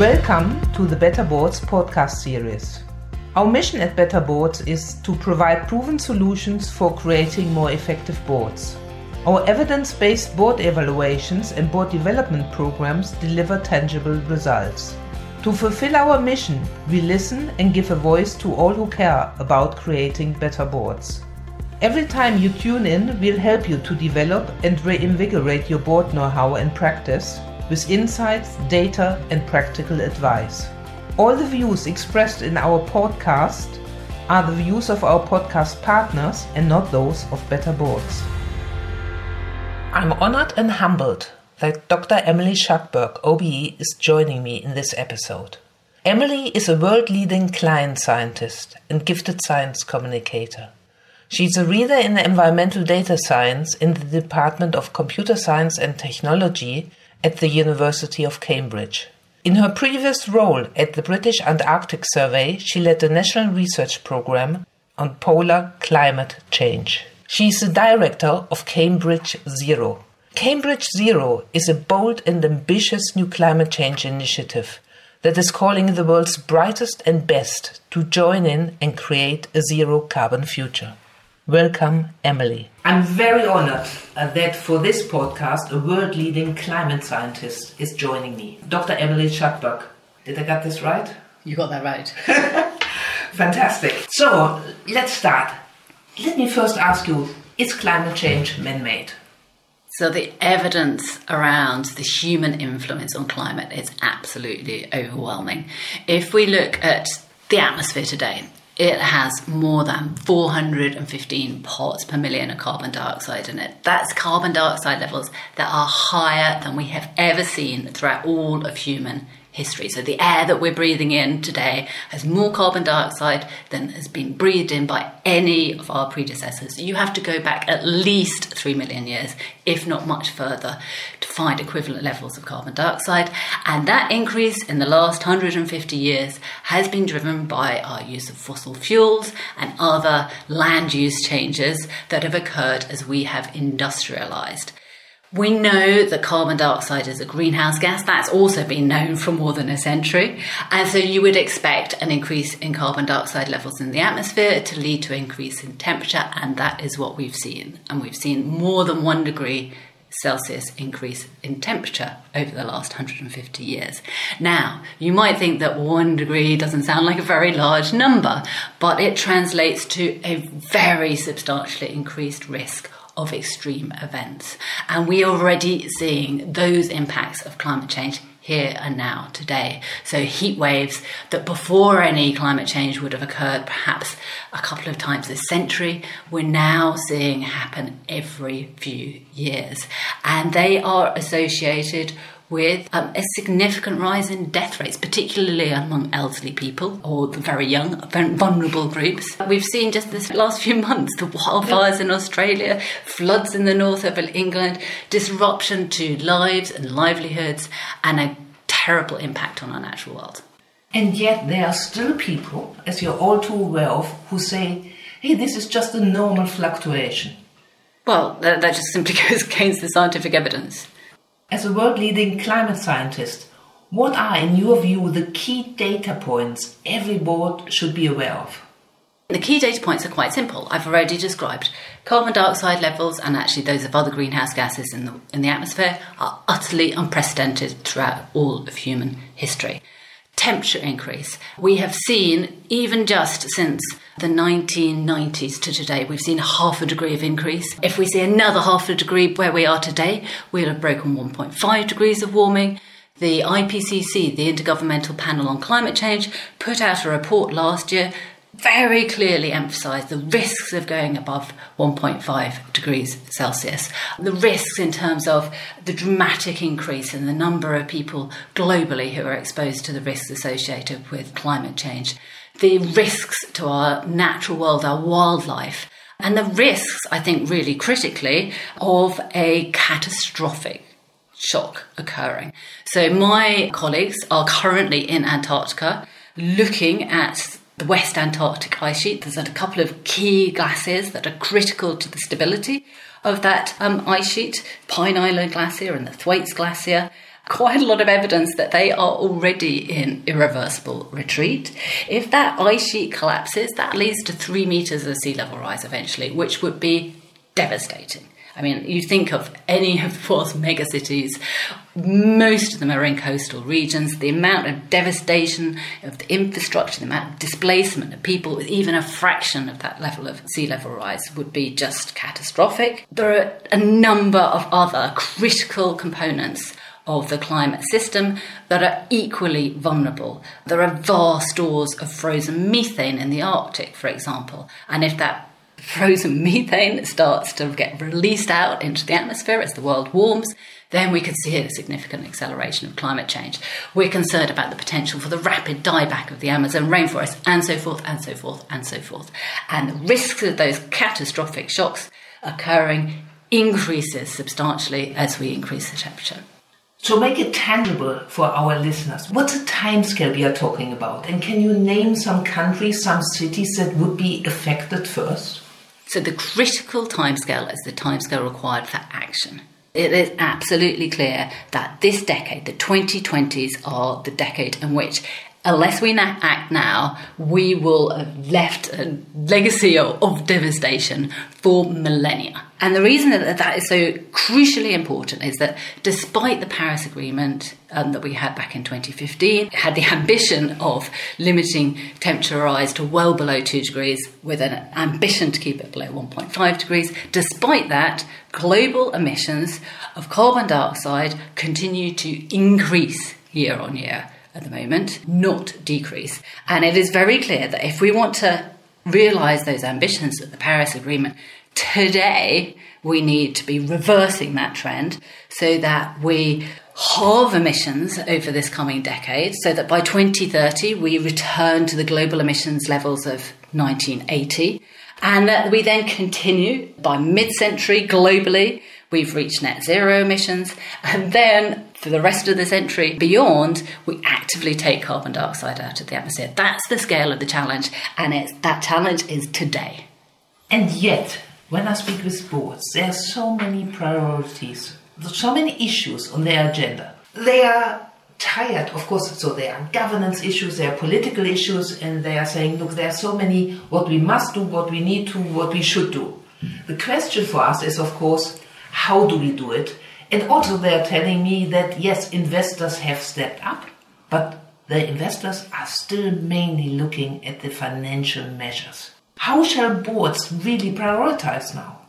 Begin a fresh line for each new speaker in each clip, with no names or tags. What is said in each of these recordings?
Welcome to the Better Boards podcast series. Our mission at Better Boards is to provide proven solutions for creating more effective boards. Our evidence based board evaluations and board development programs deliver tangible results. To fulfill our mission, we listen and give a voice to all who care about creating better boards. Every time you tune in, we'll help you to develop and reinvigorate your board know how and practice with insights, data, and practical advice. All the views expressed in our podcast are the views of our podcast partners and not those of Better Boards. I'm honored and humbled that Dr. Emily Shuckburgh, OBE, is joining me in this episode. Emily is a world leading client scientist and gifted science communicator. She's a reader in environmental data science in the Department of Computer Science and Technology at the University of Cambridge. In her previous role at the British Antarctic Survey, she led the National Research Programme on Polar Climate Change. She is the director of Cambridge Zero. Cambridge Zero is a bold and ambitious new climate change initiative that is calling the world's brightest and best to join in and create a zero carbon future. Welcome, Emily. I'm very honored uh, that for this podcast, a world leading climate scientist is joining me, Dr. Emily Shuckburgh. Did I get this right?
You got that right.
Fantastic. So let's start. Let me first ask you is climate change man made?
So, the evidence around the human influence on climate is absolutely overwhelming. If we look at the atmosphere today, it has more than 415 parts per million of carbon dioxide in it. That's carbon dioxide levels that are higher than we have ever seen throughout all of human history. So the air that we're breathing in today has more carbon dioxide than has been breathed in by any of our predecessors. You have to go back at least 3 million years, if not much further, to find equivalent levels of carbon dioxide. And that increase in the last 150 years has been driven by our use of fossil fuels and other land use changes that have occurred as we have industrialized. We know that carbon dioxide is a greenhouse gas. That's also been known for more than a century. And so you would expect an increase in carbon dioxide levels in the atmosphere to lead to an increase in temperature. And that is what we've seen. And we've seen more than one degree Celsius increase in temperature over the last 150 years. Now, you might think that one degree doesn't sound like a very large number, but it translates to a very substantially increased risk of extreme events. And we are already seeing those impacts of climate change here and now today. So, heat waves that before any climate change would have occurred perhaps a couple of times a century, we're now seeing happen every few years. And they are associated with um, a significant rise in death rates, particularly among elderly people or the very young, vulnerable groups. We've seen just this last few months the wildfires in Australia, floods in the north of England, disruption to lives and livelihoods, and a terrible impact on our natural world.
And yet, there are still people, as you're all too aware of, who say, hey, this is just a normal fluctuation.
Well, that, that just simply goes against the scientific evidence.
As a world leading climate scientist, what are, in your view, the key data points every board should be aware of?
The key data points are quite simple. I've already described carbon dioxide levels and actually those of other greenhouse gases in the, in the atmosphere are utterly unprecedented throughout all of human history temperature increase. We have seen, even just since the 1990s to today, we've seen half a degree of increase. If we see another half a degree where we are today, we'll have broken 1.5 degrees of warming. The IPCC, the Intergovernmental Panel on Climate Change, put out a report last year very clearly emphasised the risks of going above 1.5 degrees Celsius. The risks in terms of the dramatic increase in the number of people globally who are exposed to the risks associated with climate change, the risks to our natural world, our wildlife, and the risks, I think, really critically, of a catastrophic shock occurring. So, my colleagues are currently in Antarctica looking at the West Antarctic ice sheet. There's a couple of key glaciers that are critical to the stability of that um, ice sheet Pine Island Glacier and the Thwaites Glacier. quite a lot of evidence that they are already in irreversible retreat. If that ice sheet collapses, that leads to three meters of sea level rise eventually, which would be devastating. I mean, you think of any of the world's megacities, most of them are in coastal regions. The amount of devastation of the infrastructure, the amount of displacement of people with even a fraction of that level of sea level rise would be just catastrophic. There are a number of other critical components of the climate system that are equally vulnerable. There are vast stores of frozen methane in the Arctic, for example, and if that frozen methane starts to get released out into the atmosphere as the world warms, then we could see a significant acceleration of climate change. We're concerned about the potential for the rapid dieback of the Amazon rainforest, and so forth, and so forth, and so forth. And the risks of those catastrophic shocks occurring increases substantially as we increase the temperature.
So make it tangible for our listeners. What's the timescale we are talking about? And can you name some countries, some cities that would be affected first?
So the critical timescale is the timescale required for action. It is absolutely clear that this decade, the 2020s, are the decade in which unless we act now, we will have left a legacy of, devastation for millennia. And the reason that that is so crucially important is that despite the Paris Agreement um, that we had back in 2015, had the ambition of limiting temperature rise to well below 2 degrees with an ambition to keep it below 1.5 degrees, despite that, global emissions of carbon dioxide continue to increase year on year at the moment, not decrease. And it is very clear that if we want to realise those ambitions of the Paris Agreement today, we need to be reversing that trend so that we halve emissions over this coming decade, so that by 2030 we return to the global emissions levels of 1980, and that we then continue by mid century globally. We've reached net zero emissions, and then for the rest of the century beyond, we actively take carbon dioxide out of the atmosphere. That's the scale of the challenge, and it's, that challenge is today.
And yet, when I speak with boards, there are so many priorities, so many issues on their agenda. They are tired, of course, so there are governance issues, there are political issues, and they are saying, look, there are so many what we must do, what we need to, what we should do. The question for us is, of course, how do we do it? And also, they are telling me that yes, investors have stepped up, but the investors are still mainly looking at the financial measures. How shall boards really prioritize now?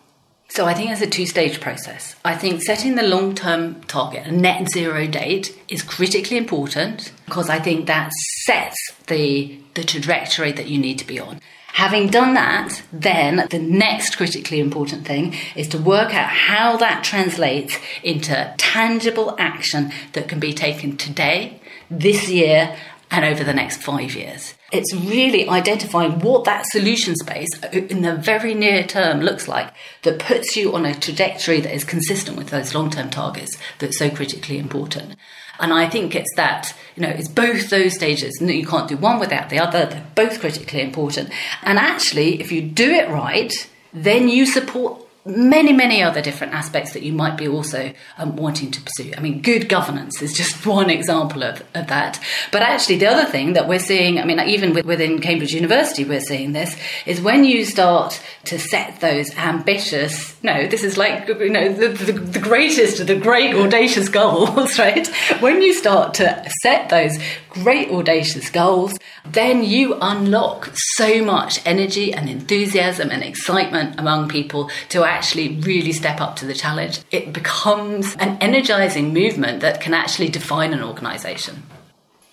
So I think it's a two-stage process. I think setting the long-term target, a net zero date, is critically important because I think that sets the the trajectory that you need to be on. Having done that, then the next critically important thing is to work out how that translates into tangible action that can be taken today, this year, and over the next five years. It's really identifying what that solution space uh, in the very near term looks like that puts you on a trajectory that is consistent with those long term targets that's so critically important. And I think it's that, you know, it's both those stages. And You can't do one without the other. They're both critically important. And actually, if you do it right, then you support many, many other different aspects that you might be also um, wanting to pursue. I mean, good governance is just one example of, of that. But actually, the other thing that we're seeing, I mean, even within Cambridge University, we're seeing this, is when you start to set those ambitious, no, this is like, you know, the, the, the greatest of the great audacious goals, right? When you start to set those great audacious goals, then you unlock so much energy and enthusiasm and excitement among people to actually really step up to the challenge. It becomes an energizing movement that can actually define an organization.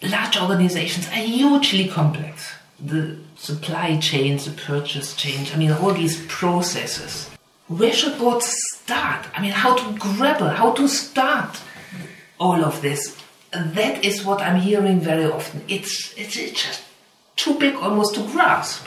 Large organizations are hugely complex. The supply chains, the purchase chains, I mean, all these processes. Where should boards start? I mean, how to grapple, how to start all of this that is what I'm hearing very often. It's, it's, it's just too big almost to grasp.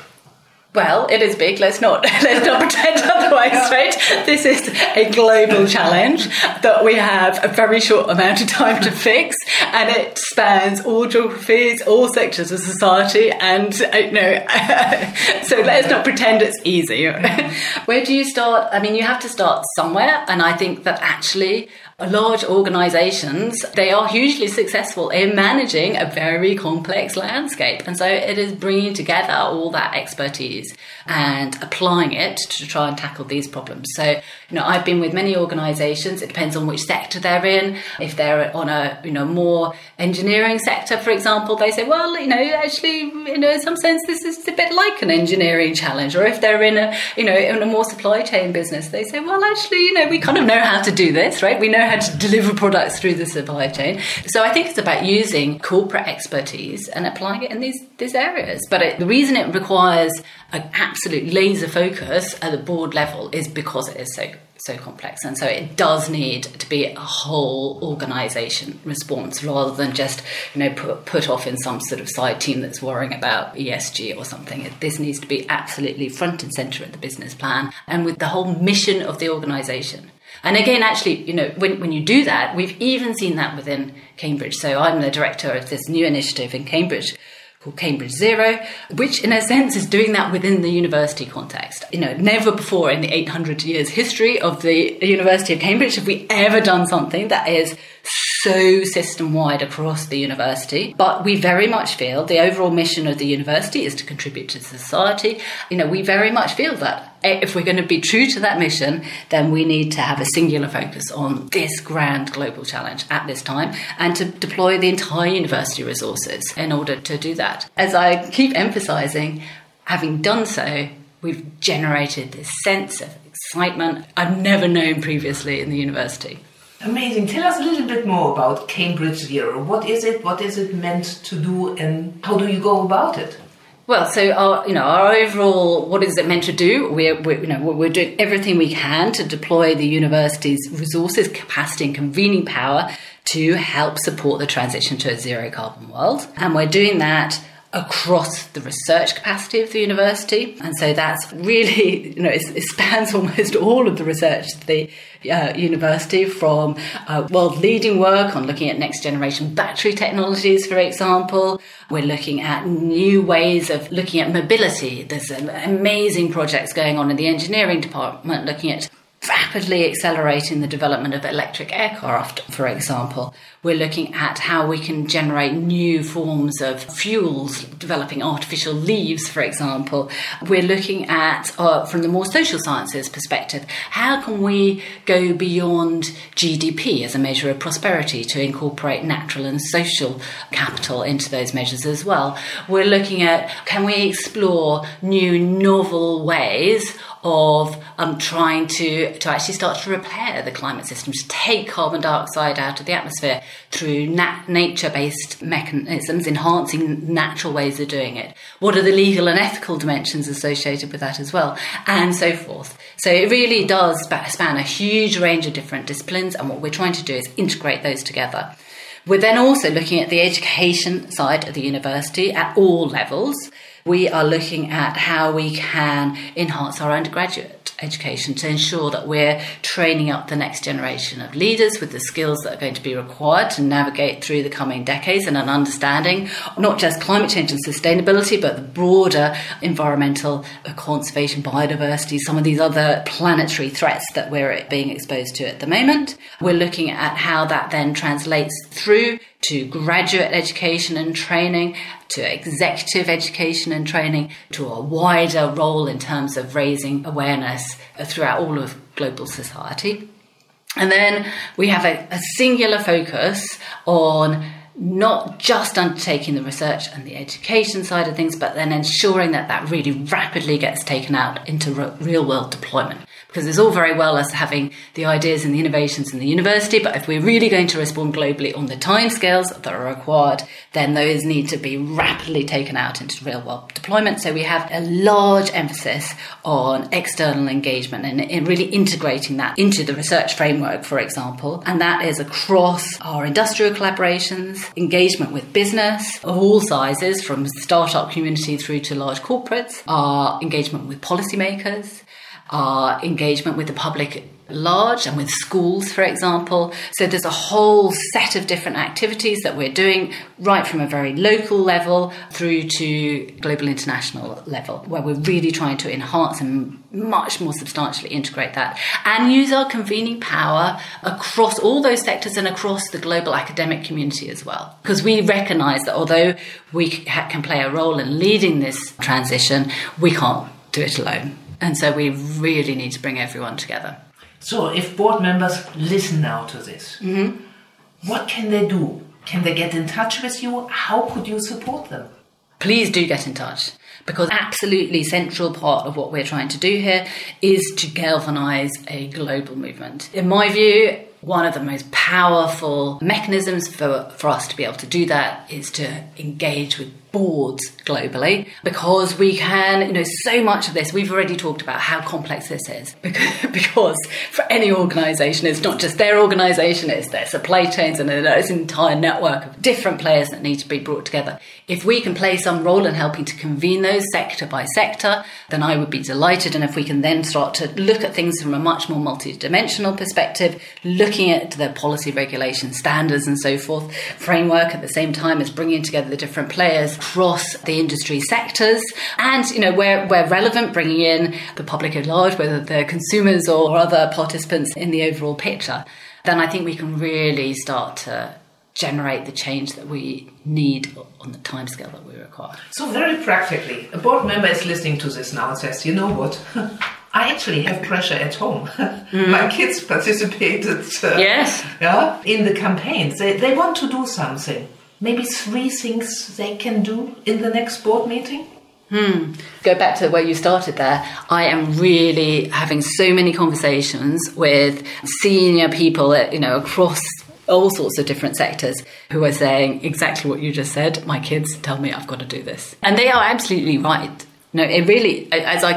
Well, it is big. Let's not let's not pretend otherwise, right? This is a global challenge that we have a very short amount of time to fix, and it spans all geographies, all sectors of society, and uh, you know. so let's not pretend it's easy. Where do you start? I mean, you have to start somewhere, and I think that actually large organizations, they are hugely successful in managing a very complex landscape. And so it is bringing together all that expertise and applying it to try and tackle these problems. So, you know, I've been with many organizations. It depends on which sector they're in. If they're on a, you know, more engineering sector, for example, they say, well, you know, actually, you know, in some sense, this is a bit like an engineering challenge. Or if they're in a, you know, in a more supply chain business, they say, well, actually, you know, we kind of know how to do this, right? We know how to deliver products through the supply chain. So I think it's about using corporate expertise and applying it in these, these areas. But it, the reason it requires an absolute laser focus at the board level is because it is so so complex and so it does need to be a whole organization response rather than just you know put, put off in some sort of side team that's worrying about esg or something this needs to be absolutely front and center at the business plan and with the whole mission of the organization and again, actually, you know, when, when you do that, we've even seen that within Cambridge. So I'm the director of this new initiative in Cambridge called Cambridge Zero, which in a sense is doing that within the university context. You know, never before in the 800 years history of the University of Cambridge have we ever done something that is so system wide across the university. But we very much feel the overall mission of the university is to contribute to society. You know, we very much feel that if we're going to be true to that mission, then we need to have a singular focus on this grand global challenge at this time and to deploy the entire university resources in order to do that. As I keep emphasizing, having done so, we've generated this sense of excitement I've never known previously in the university.
Amazing. Tell us a little bit more about Cambridge Zero. What is it? What is it meant to do, and how do you go about it?
Well, so our, you know, our overall, what is it meant to do? We're, we're, you know, we're doing everything we can to deploy the university's resources, capacity, and convening power to help support the transition to a zero carbon world. And we're doing that across the research capacity of the university. And so that's really, you know, it, it spans almost all of the research the uh, university from uh, world leading work on looking at next generation battery technologies, for example. We're looking at new ways of looking at mobility. There's amazing projects going on in the engineering department looking at rapidly accelerating the development of electric aircraft, for example. We're looking at how we can generate new forms of fuels, developing artificial leaves, for example. We're looking at, uh, from the more social sciences perspective, how can we go beyond GDP as a measure of prosperity to incorporate natural and social capital into those measures as well. We're looking at can we explore new novel ways of um, trying to, to actually start to repair the climate system, to take carbon dioxide out of the atmosphere through nat- nature based mechanisms, enhancing natural ways of doing it. What are the legal and ethical dimensions associated with that as well? And so forth. So it really does span a huge range of different disciplines, and what we're trying to do is integrate those together. We're then also looking at the education side of the university at all levels. We are looking at how we can enhance our undergraduate education to ensure that we're training up the next generation of leaders with the skills that are going to be required to navigate through the coming decades and an understanding not just climate change and sustainability, but the broader environmental conservation, biodiversity, some of these other planetary threats that we're being exposed to at the moment. We're looking at how that then translates through to graduate education and training, to executive education and training, to a wider role in terms of raising awareness throughout all of global society. And then we have a, a singular focus on not just undertaking the research and the education side of things, but then ensuring that that really rapidly gets taken out into re- real world deployment because it's all very well us having the ideas and the innovations in the university, but if we're really going to respond globally on the timescales that are required, then those need to be rapidly taken out into real world deployment. So we have a large emphasis on external engagement and really integrating that into the research framework, for example, and that is across our industrial collaborations, engagement with business of all sizes, from startup community through to large corporates, our engagement with policymakers, our engagement with the public large and with schools, for example. So there's a whole set of different activities that we're doing, right from a very local level through to global international level, where we're really trying to enhance and much more substantially integrate that and use our convening power across all those sectors and across the global academic community as well. Because we recognize that although we can play a role in leading this transition, we can't do it alone. And so we really need to bring everyone together.
So, if board members listen now to this, mm-hmm. what can they do? Can they get in touch with you? How could you support them?
Please do get in touch because absolutely central part of what we're trying to do here is to galvanize a global movement. In my view, one of the most powerful mechanisms for, for us to be able to do that is to engage with boards globally because we can, you know, so much of this, we've already talked about how complex this is because, because for any organization, it's not just their organization, it's their supply chains and it's an entire network of different players that need to be brought together. If we can play some role in helping to convene those sector by sector, then I would be delighted. And if we can then start to look at things from a much more multidimensional perspective, looking at the policy regulation standards and so forth, framework at the same time as bringing together the different players across the industry sectors and, you know, where, where relevant, bringing in the public at large, whether they're consumers or other participants in the overall picture, then I think we can really start to generate the change that we need on the timescale that we require.
So, very practically, a board member is listening to this now and says, you know what? I actually have pressure at home. Mm. My kids participated uh,
yes.
yeah, in the campaigns. They, they want to do something maybe three things they can do in the next board meeting?
Hmm. Go back to where you started there. I am really having so many conversations with senior people, you know, across all sorts of different sectors who are saying exactly what you just said. My kids tell me I've got to do this. And they are absolutely right. No, it really, as I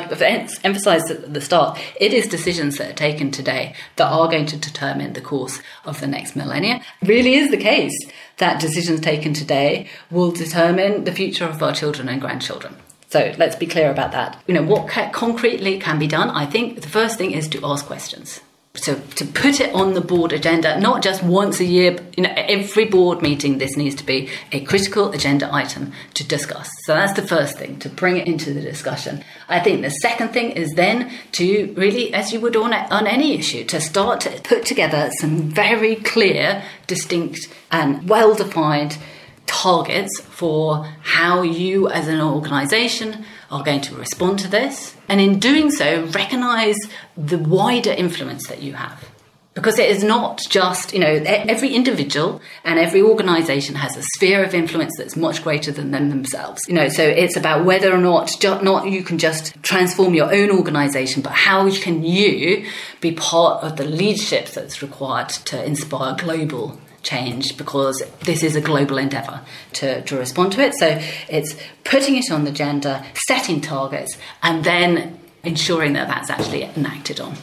emphasized at the start, it is decisions that are taken today that are going to determine the course of the next millennia. It really is the case that decisions taken today will determine the future of our children and grandchildren. So let's be clear about that. You know, what concretely can be done? I think the first thing is to ask questions to, to put it on the board agenda, not just once a year, you know, every board meeting, this needs to be a critical agenda item to discuss. So that's the first thing, to bring it into the discussion. I think the second thing is then to really, as you would on, on any issue, to start to put together some very clear, distinct, and well defined targets for how you as an organization are going to respond to this. And in doing so, recognize the wider influence that you have. Because it is not just, you know, every individual and every organization has a sphere of influence that's much greater than them themselves. You know, so it's about whether or not, not you can just transform your own organization, but how can you be part of the leadership that's required to inspire global change because this is a global endeavour to, to respond to it. So it's putting it on the agenda, setting targets, and then ensuring that that's actually enacted on.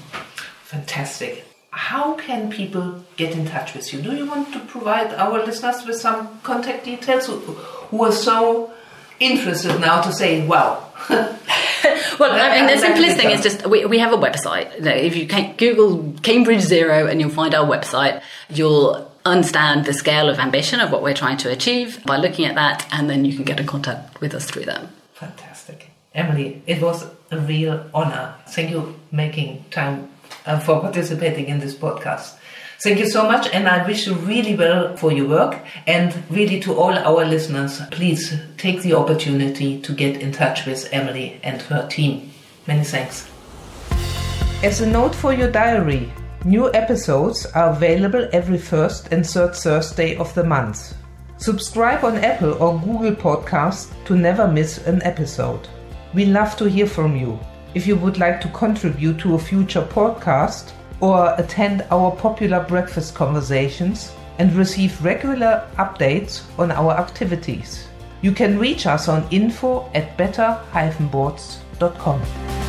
Fantastic. How can people get in touch with you? Do you want to provide our listeners with some contact details who, who are so interested now to say, wow?
well, I mean, the simplest thing is just we, we have a website. If you Google Cambridge Zero and you'll find our website, you'll understand the scale of ambition of what we're trying to achieve by looking at that, and then you can get in contact with us through that.
Fantastic. Emily, it was a real honor. Thank you making time uh, for participating in this podcast. Thank you so much, and I wish you really well for your work. And really, to all our listeners, please take the opportunity to get in touch with Emily and her team. Many thanks. As a note for your diary, New episodes are available every first and third Thursday of the month. Subscribe on Apple or Google Podcasts to never miss an episode. We love to hear from you. If you would like to contribute to a future podcast or attend our popular breakfast conversations and receive regular updates on our activities, you can reach us on info at better-boards.com.